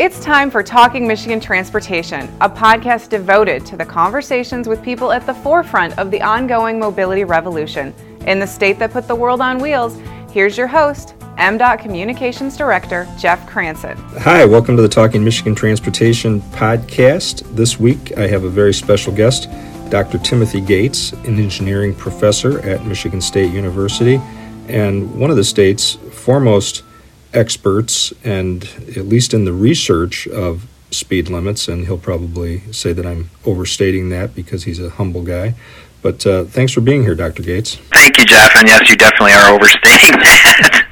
It's time for Talking Michigan Transportation, a podcast devoted to the conversations with people at the forefront of the ongoing mobility revolution. In the state that put the world on wheels, here's your host, MDOT Communications Director Jeff Cranson. Hi, welcome to the Talking Michigan Transportation podcast. This week I have a very special guest, Dr. Timothy Gates, an engineering professor at Michigan State University and one of the state's foremost experts, and at least in the research of speed limits, and he'll probably say that I'm overstating that because he's a humble guy. But uh, thanks for being here, Dr. Gates. Thank you, Jeff. And yes, you definitely are overstating that.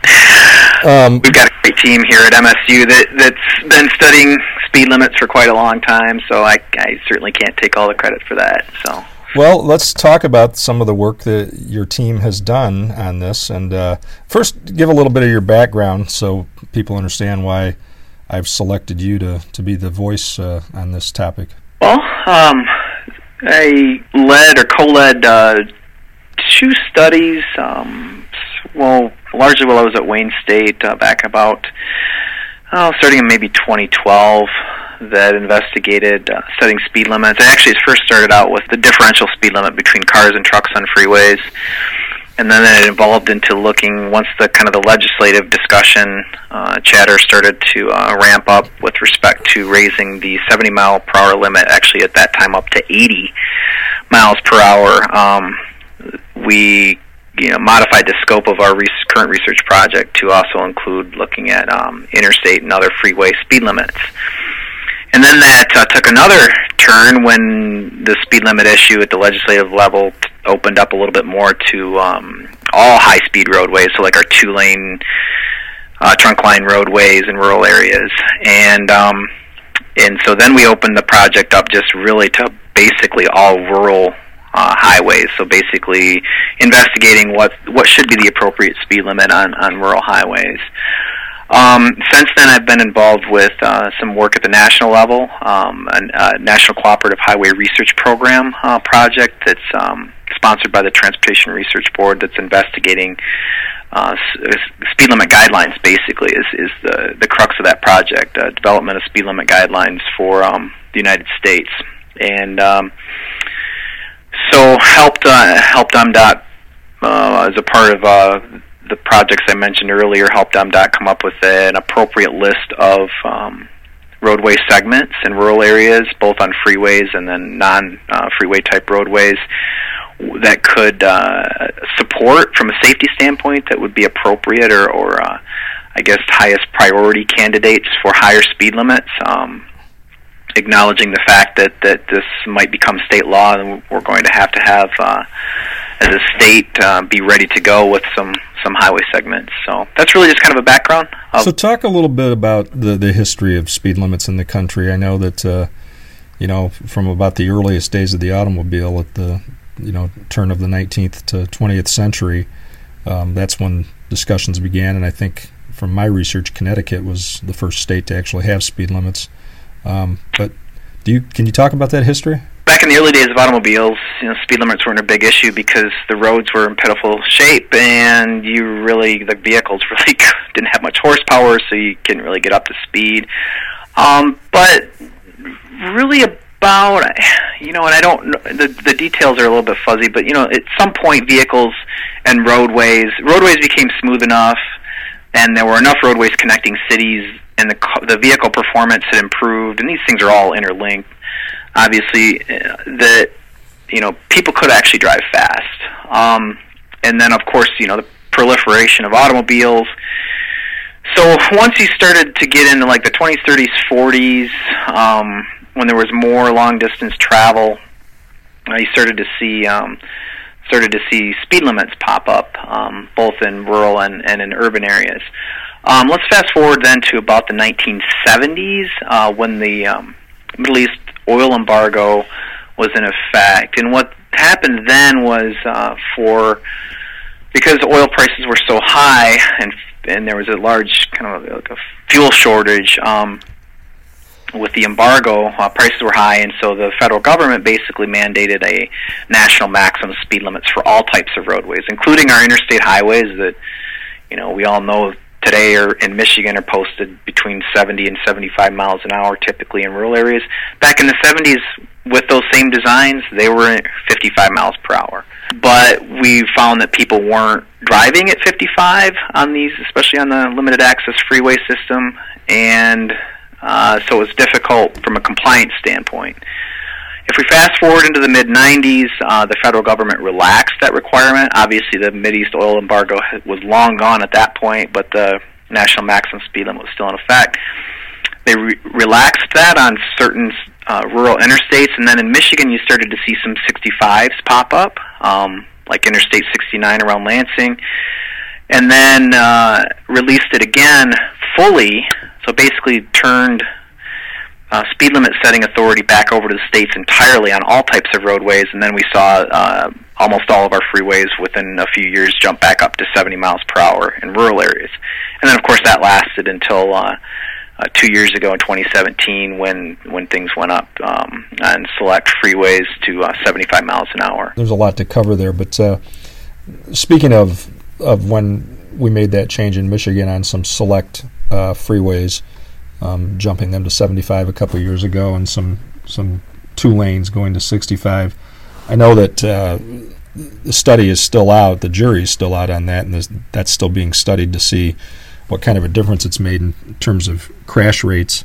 Um, We've got a great team here at MSU that, that's been studying speed limits for quite a long time, so I, I certainly can't take all the credit for that. So. Well, let's talk about some of the work that your team has done on this. And uh, first, give a little bit of your background so people understand why I've selected you to, to be the voice uh, on this topic. Well, um, I led or co led uh, two studies, um, well, largely while I was at Wayne State uh, back about, oh, starting in maybe 2012 that investigated uh, setting speed limits. It actually first started out with the differential speed limit between cars and trucks on freeways, and then it evolved into looking once the kind of the legislative discussion uh, chatter started to uh, ramp up with respect to raising the 70 mile per hour limit. Actually, at that time, up to 80 miles per hour. Um, we you know, modified the scope of our current research project to also include looking at um, interstate and other freeway speed limits. And then that uh, took another turn when the speed limit issue at the legislative level t- opened up a little bit more to um, all high speed roadways, so like our two lane uh, trunk line roadways in rural areas. And um, and so then we opened the project up just really to basically all rural uh, highways. So basically, investigating what what should be the appropriate speed limit on on rural highways. Um, since then, I've been involved with uh, some work at the national level, um, a uh, National Cooperative Highway Research Program uh, project that's um, sponsored by the Transportation Research Board that's investigating uh, speed limit guidelines. Basically, is is the the crux of that project, uh, development of speed limit guidelines for um, the United States, and um, so helped uh, helped MDOT uh, as a part of uh, the projects I mentioned earlier helped MDOT come up with an appropriate list of um, roadway segments in rural areas, both on freeways and then non-freeway uh, type roadways that could uh, support from a safety standpoint that would be appropriate or, or uh, I guess highest priority candidates for higher speed limits. Um, acknowledging the fact that that this might become state law, and we're going to have to have, uh, as a state, uh, be ready to go with some some highway segments. So that's really just kind of a background. so talk a little bit about the the history of speed limits in the country. I know that uh, you know from about the earliest days of the automobile at the you know turn of the 19th to 20th century. Um, that's when discussions began, and I think from my research, Connecticut was the first state to actually have speed limits. Um, but do you can you talk about that history? Back in the early days of automobiles, you know, speed limits weren't a big issue because the roads were in pitiful shape, and you really the vehicles really didn't have much horsepower, so you couldn't really get up to speed. Um, but really about you know, and I don't the the details are a little bit fuzzy, but you know, at some point vehicles and roadways roadways became smooth enough, and there were enough roadways connecting cities and the the vehicle performance had improved, and these things are all interlinked. Obviously, uh, that you know people could actually drive fast, um, and then of course you know the proliferation of automobiles. So once you started to get into like the 20s, 30s, 40s, um, when there was more long distance travel, uh, you started to see um, started to see speed limits pop up, um, both in rural and, and in urban areas. Um, let's fast forward then to about the 1970s uh, when the um, Middle East oil embargo was in effect. And what happened then was uh, for because oil prices were so high and and there was a large kind of like a fuel shortage. Um, with the embargo, uh, prices were high, and so the federal government basically mandated a national maximum speed limits for all types of roadways, including our interstate highways that, you know, we all know today are in Michigan are posted between 70 and 75 miles an hour, typically in rural areas. Back in the 70s, with those same designs, they were at 55 miles per hour. But we found that people weren't driving at 55 on these, especially on the limited access freeway system, and uh, so it was difficult from a compliance standpoint. We fast forward into the mid 90s, uh, the federal government relaxed that requirement. Obviously, the Mideast oil embargo was long gone at that point, but the national maximum speed limit was still in effect. They re- relaxed that on certain uh, rural interstates, and then in Michigan, you started to see some 65s pop up, um, like Interstate 69 around Lansing, and then uh, released it again fully. So basically, turned uh, speed limit setting authority back over to the states entirely on all types of roadways, and then we saw uh, almost all of our freeways within a few years jump back up to 70 miles per hour in rural areas. And then, of course, that lasted until uh, uh, two years ago in 2017 when when things went up um, on select freeways to uh, 75 miles an hour. There's a lot to cover there, but uh, speaking of of when we made that change in Michigan on some select uh, freeways um, jumping them to 75 a couple years ago, and some some two lanes going to 65. I know that uh, the study is still out, the jury is still out on that, and that's still being studied to see what kind of a difference it's made in terms of crash rates.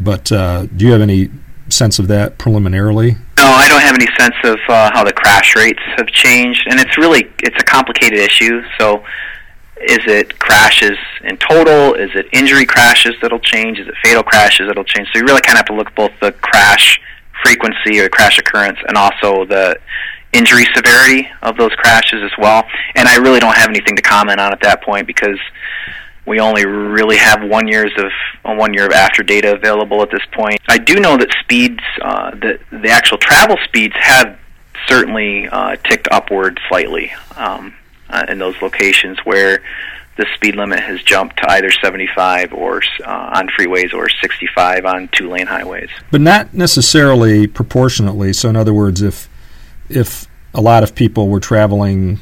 But uh, do you have any sense of that preliminarily? No, I don't have any sense of uh, how the crash rates have changed, and it's really it's a complicated issue. So is it crashes in total? Is it injury crashes that'll change? Is it fatal crashes that'll change? So you really kind of have to look at both the crash frequency or crash occurrence and also the injury severity of those crashes as well. And I really don't have anything to comment on at that point because we only really have one years of uh, one year of after data available at this point. I do know that speeds, uh, the the actual travel speeds have certainly uh, ticked upward slightly. Um, uh, in those locations where the speed limit has jumped to either 75 or uh, on freeways or 65 on two lane highways. But not necessarily proportionately. So in other words, if if a lot of people were traveling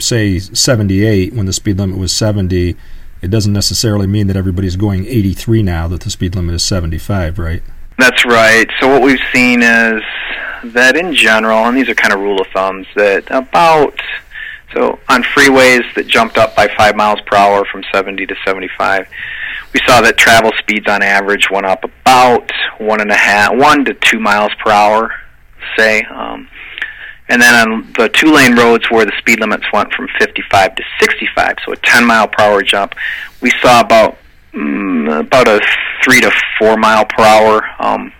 say 78 when the speed limit was 70, it doesn't necessarily mean that everybody's going 83 now that the speed limit is 75, right? That's right. So what we've seen is that in general, and these are kind of rule of thumbs, that about so on freeways that jumped up by five miles per hour from 70 to 75, we saw that travel speeds on average went up about one and a half, one to two miles per hour, say. Um, and then on the two lane roads where the speed limits went from 55 to 65, so a 10 mile per hour jump, we saw about mm, about a three to four mile per hour um,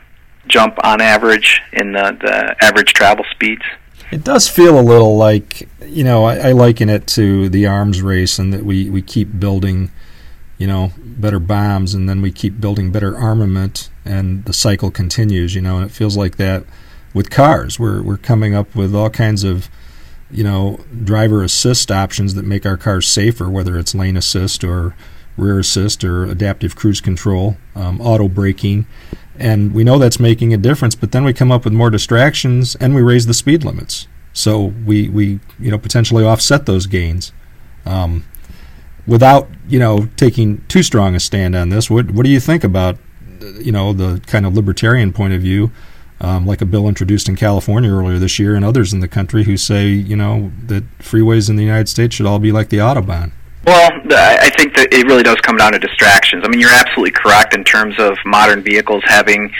jump on average in the, the average travel speeds. It does feel a little like you know I, I liken it to the arms race, and that we we keep building, you know, better bombs, and then we keep building better armament, and the cycle continues. You know, and it feels like that with cars. We're we're coming up with all kinds of you know driver assist options that make our cars safer, whether it's lane assist or rear assist or adaptive cruise control, um, auto braking, and we know that's making a difference. But then we come up with more distractions and we raise the speed limits, so we we you know potentially offset those gains. Um, without you know taking too strong a stand on this, what what do you think about you know the kind of libertarian point of view? Um, like a bill introduced in California earlier this year, and others in the country who say, you know, that freeways in the United States should all be like the autobahn. Well, I think that it really does come down to distractions. I mean, you're absolutely correct in terms of modern vehicles having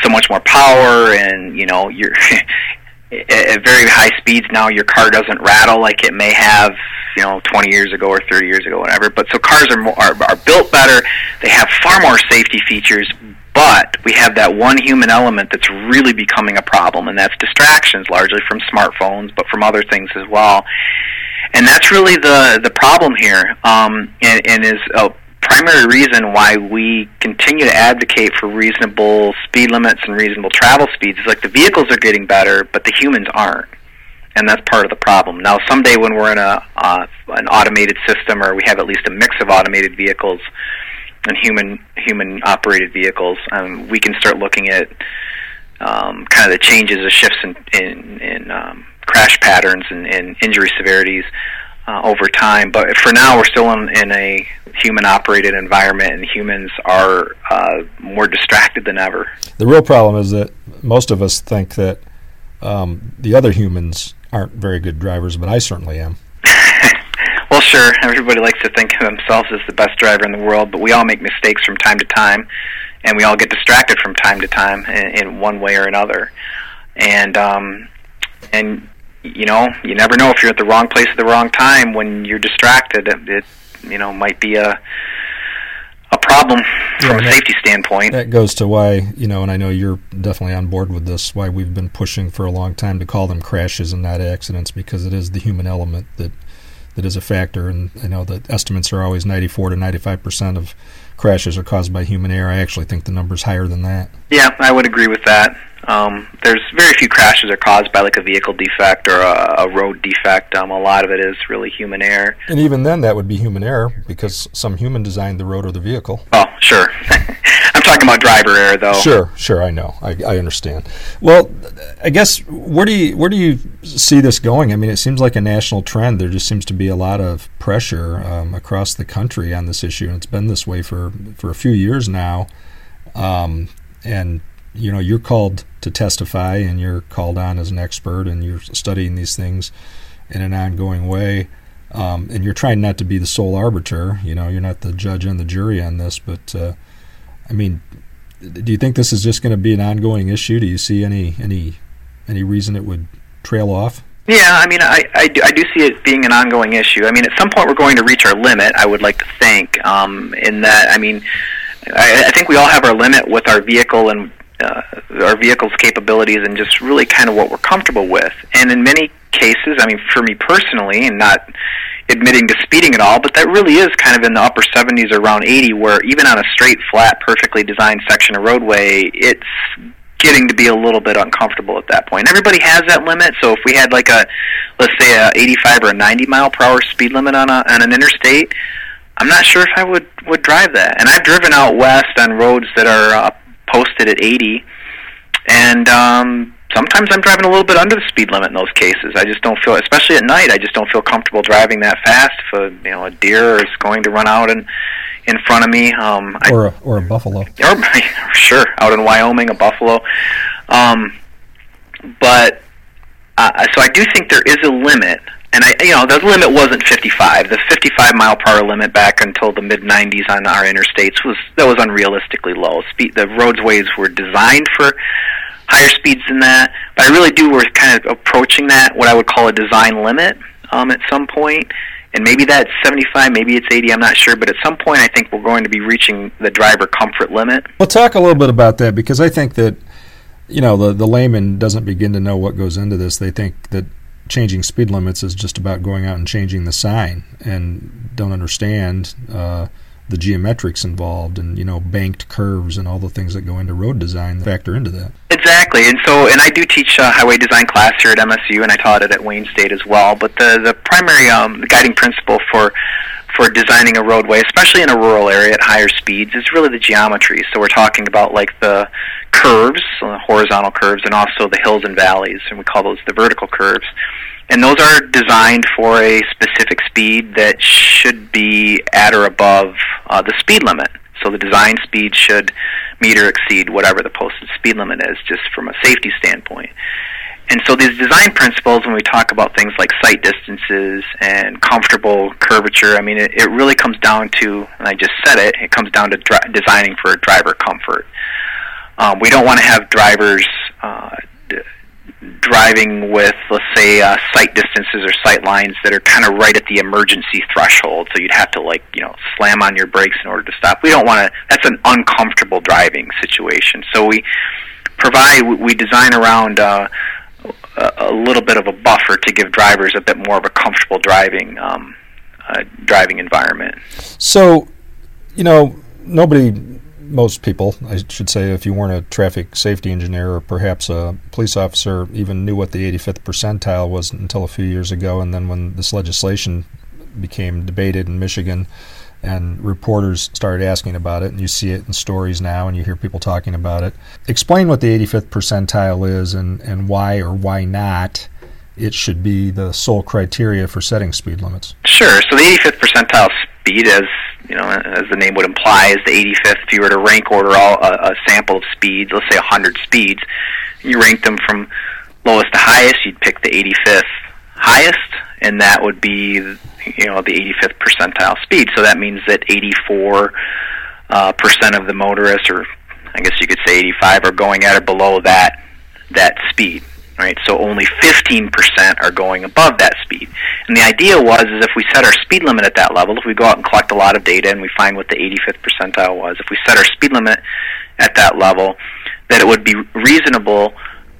so much more power, and you know, you're at very high speeds now. Your car doesn't rattle like it may have, you know, 20 years ago or 30 years ago, whatever. But so cars are more, are, are built better. They have far more safety features, but we have that one human element that's really becoming a problem, and that's distractions, largely from smartphones, but from other things as well and that's really the the problem here, um, and, and is a primary reason why we continue to advocate for reasonable speed limits and reasonable travel speeds. Is like the vehicles are getting better, but the humans aren't, and that's part of the problem. Now, someday when we're in a uh, an automated system, or we have at least a mix of automated vehicles and human human operated vehicles, um, we can start looking at um, kind of the changes, the shifts in in, in um, crash patterns and, and injury severities uh, over time. But for now, we're still in, in a human operated environment, and humans are uh, more distracted than ever. The real problem is that most of us think that um, the other humans aren't very good drivers, but I certainly am. well, sure. Everybody likes to think of themselves as the best driver in the world, but we all make mistakes from time to time, and we all get distracted from time to time in, in one way or another. And um, and you know, you never know if you're at the wrong place at the wrong time when you're distracted. It, it you know might be a a problem from yeah, a safety standpoint. That goes to why you know, and I know you're definitely on board with this. Why we've been pushing for a long time to call them crashes and not accidents because it is the human element that that is a factor. And I know that estimates are always 94 to 95 percent of crashes are caused by human error. I actually think the number's higher than that. Yeah, I would agree with that. Um, there's very few crashes are caused by like a vehicle defect or a, a road defect. Um, a lot of it is really human error. And even then, that would be human error because some human designed the road or the vehicle. Oh, sure. I'm talking about driver error, though. Sure, sure. I know. I, I understand. Well, I guess where do you where do you see this going? I mean, it seems like a national trend. There just seems to be a lot of pressure um, across the country on this issue, and it's been this way for for a few years now. Um, and you know, you're called to testify, and you're called on as an expert, and you're studying these things in an ongoing way. Um, and you're trying not to be the sole arbiter. You know, you're not the judge and the jury on this, but uh, I mean, do you think this is just going to be an ongoing issue? Do you see any any any reason it would trail off? Yeah, I mean, I, I, do, I do see it being an ongoing issue. I mean, at some point we're going to reach our limit. I would like to think um, in that. I mean, I, I think we all have our limit with our vehicle and uh, our vehicle's capabilities and just really kind of what we're comfortable with. And in many cases, I mean, for me personally, and not admitting to speeding at all, but that really is kind of in the upper 70s or around 80, where even on a straight, flat, perfectly designed section of roadway, it's getting to be a little bit uncomfortable at that point. Everybody has that limit, so if we had like a, let's say, a 85 or a 90 mile per hour speed limit on a on an interstate, I'm not sure if I would would drive that. And I've driven out west on roads that are uh, posted at 80, and um, sometimes I'm driving a little bit under the speed limit in those cases. I just don't feel, especially at night, I just don't feel comfortable driving that fast. If a you know a deer is going to run out and in front of me, um, or a, or a buffalo, or sure, out in Wyoming, a buffalo. Um, but uh, so I do think there is a limit, and I you know the limit wasn't 55. The 55 mile per hour limit back until the mid 90s on our interstates was that was unrealistically low. Speed the roadways were designed for higher speeds than that. But I really do. We're kind of approaching that what I would call a design limit um, at some point. and maybe that's 75, maybe it's 80. I'm not sure, but at some point, I think we're going to be reaching the driver comfort limit. We'll talk a little bit about that because I think that you know the the layman doesn't begin to know what goes into this. They think that changing speed limits is just about going out and changing the sign, and don't understand. Uh, the geometrics involved and you know banked curves and all the things that go into road design factor into that. Exactly, and so and I do teach a highway design class here at MSU, and I taught it at Wayne State as well. But the the primary um, guiding principle for for designing a roadway, especially in a rural area at higher speeds, is really the geometry. So we're talking about like the curves, horizontal curves, and also the hills and valleys, and we call those the vertical curves and those are designed for a specific speed that should be at or above uh, the speed limit. So the design speed should meet or exceed whatever the posted speed limit is, just from a safety standpoint. And so these design principles, when we talk about things like sight distances and comfortable curvature, I mean, it, it really comes down to, and I just said it, it comes down to dri- designing for driver comfort. Um, we don't want to have drivers uh, driving with, let's say, uh, sight distances or sight lines that are kind of right at the emergency threshold. So you'd have to, like, you know, slam on your brakes in order to stop. We don't want to. That's an uncomfortable driving situation. So we provide, we design around. Uh, a little bit of a buffer to give drivers a bit more of a comfortable driving um, uh, driving environment. So, you know, nobody most people, I should say, if you weren't a traffic safety engineer or perhaps a police officer, even knew what the 85th percentile was until a few years ago. And then when this legislation became debated in Michigan and reporters started asking about it, and you see it in stories now and you hear people talking about it, explain what the 85th percentile is and, and why or why not it should be the sole criteria for setting speed limits. Sure. So the 85th percentile speed, as you know, as the name would imply, is the 85th. If you were to rank order all a, a sample of speeds, let's say 100 speeds, you rank them from lowest to highest. You'd pick the 85th highest, and that would be you know the 85th percentile speed. So that means that 84 uh, percent of the motorists, or I guess you could say 85, are going at or below that that speed right? So only 15% are going above that speed. And the idea was is if we set our speed limit at that level, if we go out and collect a lot of data and we find what the 85th percentile was, if we set our speed limit at that level, that it would be reasonable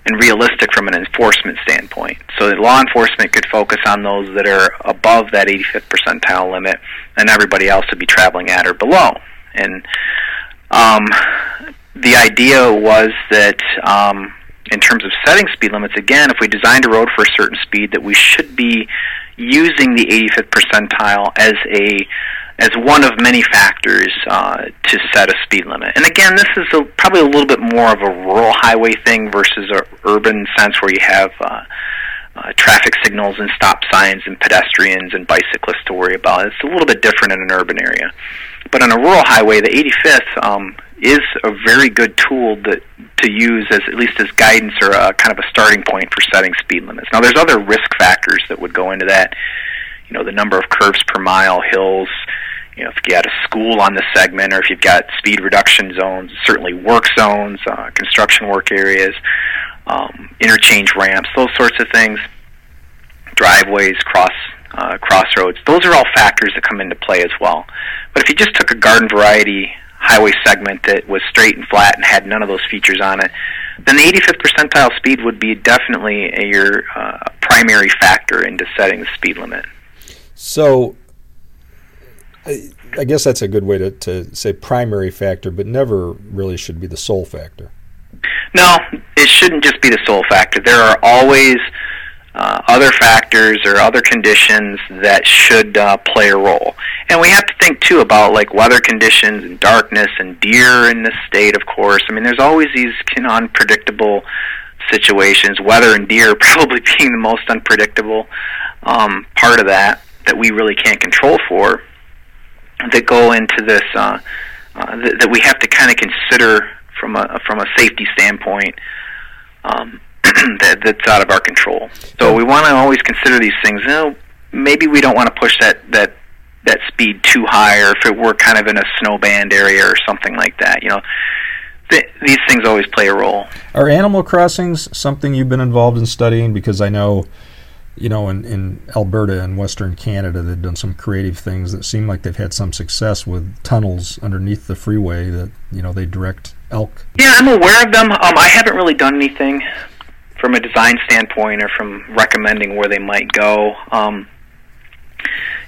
and realistic from an enforcement standpoint. So that law enforcement could focus on those that are above that 85th percentile limit, and everybody else would be traveling at or below. And um, the idea was that um, in terms of setting speed limits, again, if we designed a road for a certain speed, that we should be using the 85th percentile as a as one of many factors uh, to set a speed limit. And again, this is a, probably a little bit more of a rural highway thing versus a urban sense where you have uh, uh, traffic signals and stop signs and pedestrians and bicyclists to worry about. It's a little bit different in an urban area. But on a rural highway, the 85th um, is a very good tool that to use as at least as guidance or a, kind of a starting point for setting speed limits. Now, there's other risk factors that would go into that. You know, the number of curves per mile, hills. You know, if you got a school on the segment, or if you've got speed reduction zones, certainly work zones, uh, construction work areas, um, interchange ramps, those sorts of things, driveways, cross uh, crossroads. Those are all factors that come into play as well. But if you just took a garden variety highway segment that was straight and flat and had none of those features on it, then the 85th percentile speed would be definitely a, your uh, primary factor into setting the speed limit. So, I, I guess that's a good way to, to say primary factor, but never really should be the sole factor. No, it shouldn't just be the sole factor. There are always uh, other factors or other conditions that should uh, play a role. And we have to think too about like weather conditions and darkness and deer in the state, of course. I mean, there's always these you know, unpredictable situations. Weather and deer probably being the most unpredictable um, part of that that we really can't control for. That go into this uh, uh, that, that we have to kind of consider from a from a safety standpoint. Um, that, that's out of our control. So we want to always consider these things. You know, maybe we don't want to push that that that speed too high, or if it were kind of in a snow band area or something like that. You know, th- these things always play a role. Are animal crossings something you've been involved in studying? Because I know, you know, in, in Alberta and Western Canada, they've done some creative things that seem like they've had some success with tunnels underneath the freeway that you know they direct elk. Yeah, I'm aware of them. Um, I haven't really done anything from a design standpoint or from recommending where they might go. Um,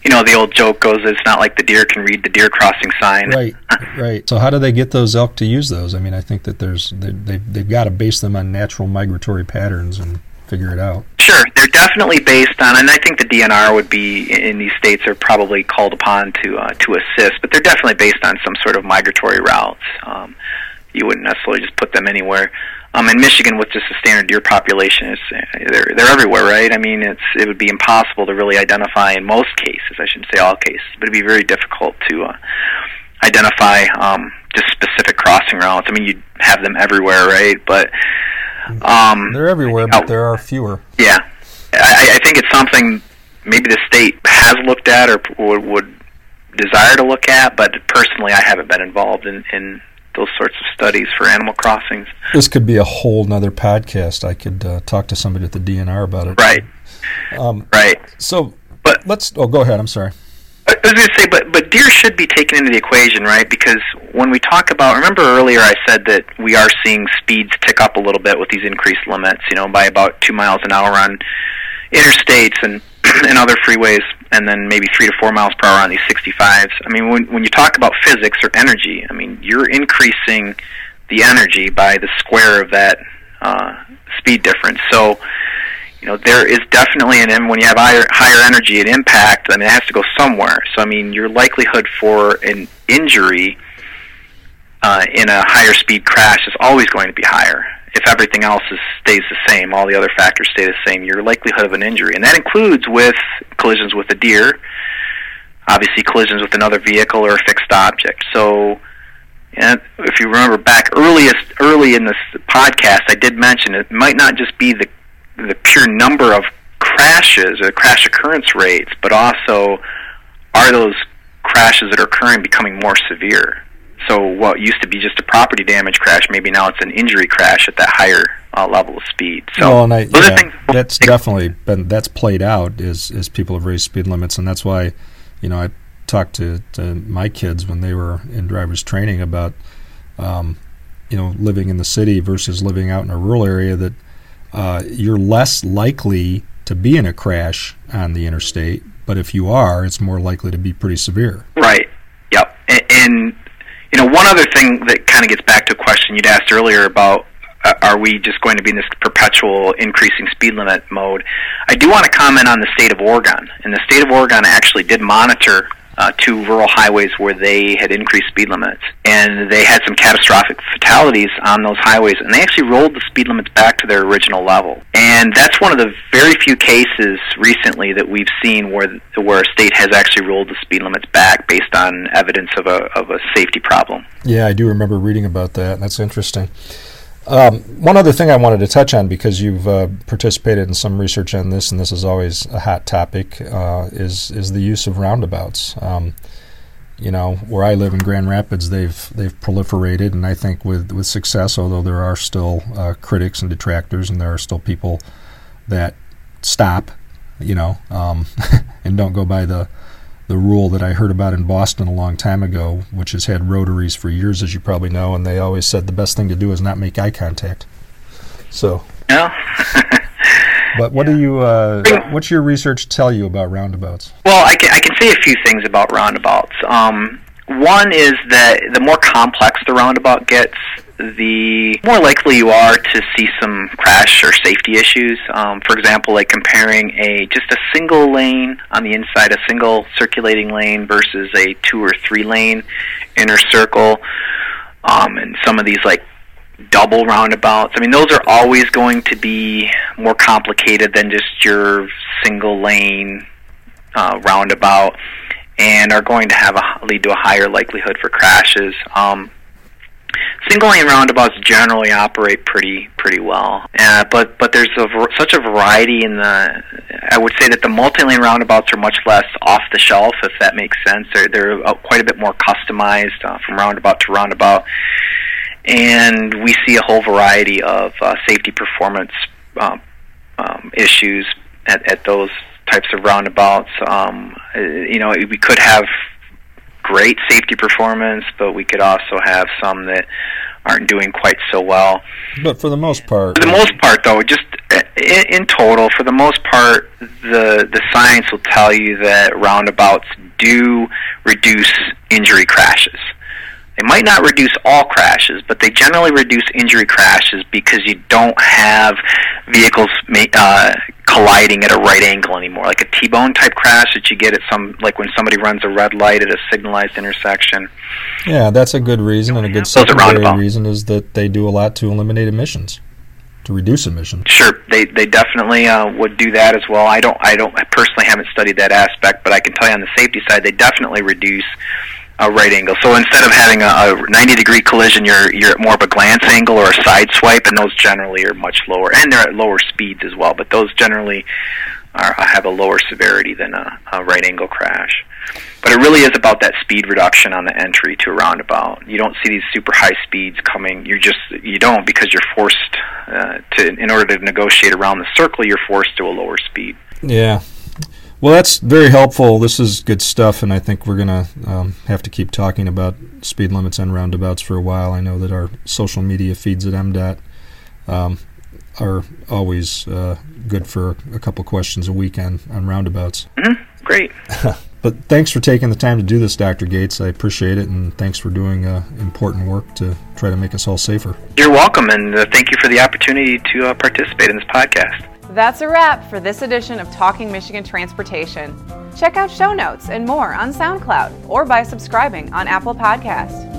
you know, the old joke goes, it's not like the deer can read the deer crossing sign. Right, right. So how do they get those elk to use those? I mean, I think that there's they, they they've got to base them on natural migratory patterns and figure it out. Sure, they're definitely based on, and I think the DNR would be in these states are probably called upon to uh, to assist, but they're definitely based on some sort of migratory routes. Um, you wouldn't necessarily just put them anywhere. Um, in Michigan, with just the standard deer population, it's, they're they're everywhere, right? I mean, it's it would be impossible to really identify in most cases. I shouldn't say all cases, but it'd be very difficult to uh, identify um, just specific crossing routes. I mean, you'd have them everywhere, right? But um, they're everywhere, but there are fewer. Yeah, I, I think it's something maybe the state has looked at or would, would desire to look at, but personally, I haven't been involved in, in those sorts of studies for animal crossings. This could be a whole nother podcast. I could uh, talk to somebody at the DNR about it. Right. Um, right. So, but let's. Oh, go ahead. I'm sorry. I was going to say, but but deer should be taken into the equation, right? Because when we talk about, remember earlier I said that we are seeing speeds tick up a little bit with these increased limits, you know, by about two miles an hour on interstates and and other freeways, and then maybe three to four miles per hour on these 65s. I mean, when when you talk about physics or energy, I mean, you're increasing the energy by the square of that uh, speed difference. So, you know, there is definitely an when you have higher higher energy, an impact. I mean, it has to go somewhere. So, I mean, your likelihood for an injury uh, in a higher speed crash is always going to be higher. If everything else is, stays the same, all the other factors stay the same, your likelihood of an injury, and that includes with collisions with a deer, obviously collisions with another vehicle or a fixed object. So, and if you remember back earliest early in this podcast, I did mention it might not just be the the pure number of crashes or crash occurrence rates, but also are those crashes that are occurring becoming more severe? So what used to be just a property damage crash, maybe now it's an injury crash at that higher uh, level of speed. So well, and I, yeah, things- that's definitely been that's played out as as people have raised speed limits, and that's why, you know, I talked to, to my kids when they were in driver's training about, um, you know, living in the city versus living out in a rural area. That uh, you're less likely to be in a crash on the interstate, but if you are, it's more likely to be pretty severe. Right. Yep. And, and you know, one other thing that kind of gets back to a question you'd asked earlier about uh, are we just going to be in this perpetual increasing speed limit mode? I do want to comment on the state of Oregon. And the state of Oregon actually did monitor uh, two rural highways where they had increased speed limits, and they had some catastrophic fatalities on those highways, and they actually rolled the speed limits back to their original level. And that's one of the very few cases recently that we've seen where where a state has actually rolled the speed limits back based on evidence of a of a safety problem. Yeah, I do remember reading about that. That's interesting. Um, one other thing I wanted to touch on because you've uh, participated in some research on this, and this is always a hot topic, uh, is is the use of roundabouts. Um, you know, where I live in Grand Rapids, they've they've proliferated, and I think with with success. Although there are still uh, critics and detractors, and there are still people that stop, you know, um, and don't go by the the rule that I heard about in Boston a long time ago, which has had rotaries for years, as you probably know, and they always said the best thing to do is not make eye contact. So. Yeah. but what do you? Uh, what's your research tell you about roundabouts? Well, I can I can say a few things about roundabouts. Um, one is that the more complex the roundabout gets, the more likely you are to see some crash or safety issues. Um, for example, like comparing a just a single lane on the inside, a single circulating lane versus a two or three lane inner circle, um, and some of these like double roundabouts. I mean, those are always going to be more complicated than just your single lane uh, roundabout, and are going to have a lead to a higher likelihood for crashes. Um, single lane roundabouts generally operate pretty pretty well, uh, but but there's a, such a variety in the. I would say that the multi-lane roundabouts are much less off the shelf, if that makes sense. They're they're uh, quite a bit more customized uh, from roundabout to roundabout, and we see a whole variety of uh, safety performance um, um, issues at, at those types of roundabouts. Um, you know, we could have great safety performance, but we could also have some that aren't doing quite so well. But for the most part, for the most part, though, just in, in total, for the most part, the the science will tell you that roundabouts do reduce injury crashes. They might not reduce all crashes, but they generally reduce injury crashes because you don't have vehicles uh, colliding at a right angle anymore, like a T-bone type crash that you get at some, like when somebody runs a red light at a signalized intersection. Yeah, that's a good reason, and a good secondary reason is that they do a lot to eliminate emissions, to reduce emissions. Sure, they they definitely uh, would do that as well. I don't I don't I personally haven't studied that aspect, but I can tell you on the safety side, they definitely reduce a right angle. So instead of having a, a 90 degree collision, you're you're at more of a glance angle or a side swipe, and those generally are much lower, and they're at lower speeds as well. But those generally are, have a lower severity than a, a right angle crash. But it really is about that speed reduction on the entry to a roundabout. You don't see these super high speeds coming. You just you don't because you're forced uh, to in order to negotiate around the circle. You're forced to a lower speed. Yeah, well, that's very helpful. This is good stuff, and I think we're going to um, have to keep talking about speed limits and roundabouts for a while. I know that our social media feeds at MDOT um, are always uh, good for a couple questions a week on, on roundabouts. Mm-hmm. Great. but thanks for taking the time to do this, Dr. Gates. I appreciate it, and thanks for doing uh, important work to try to make us all safer. You're welcome, and uh, thank you for the opportunity to uh, participate in this podcast. That's a wrap for this edition of Talking Michigan Transportation. Check out show notes and more on SoundCloud or by subscribing on Apple Podcasts.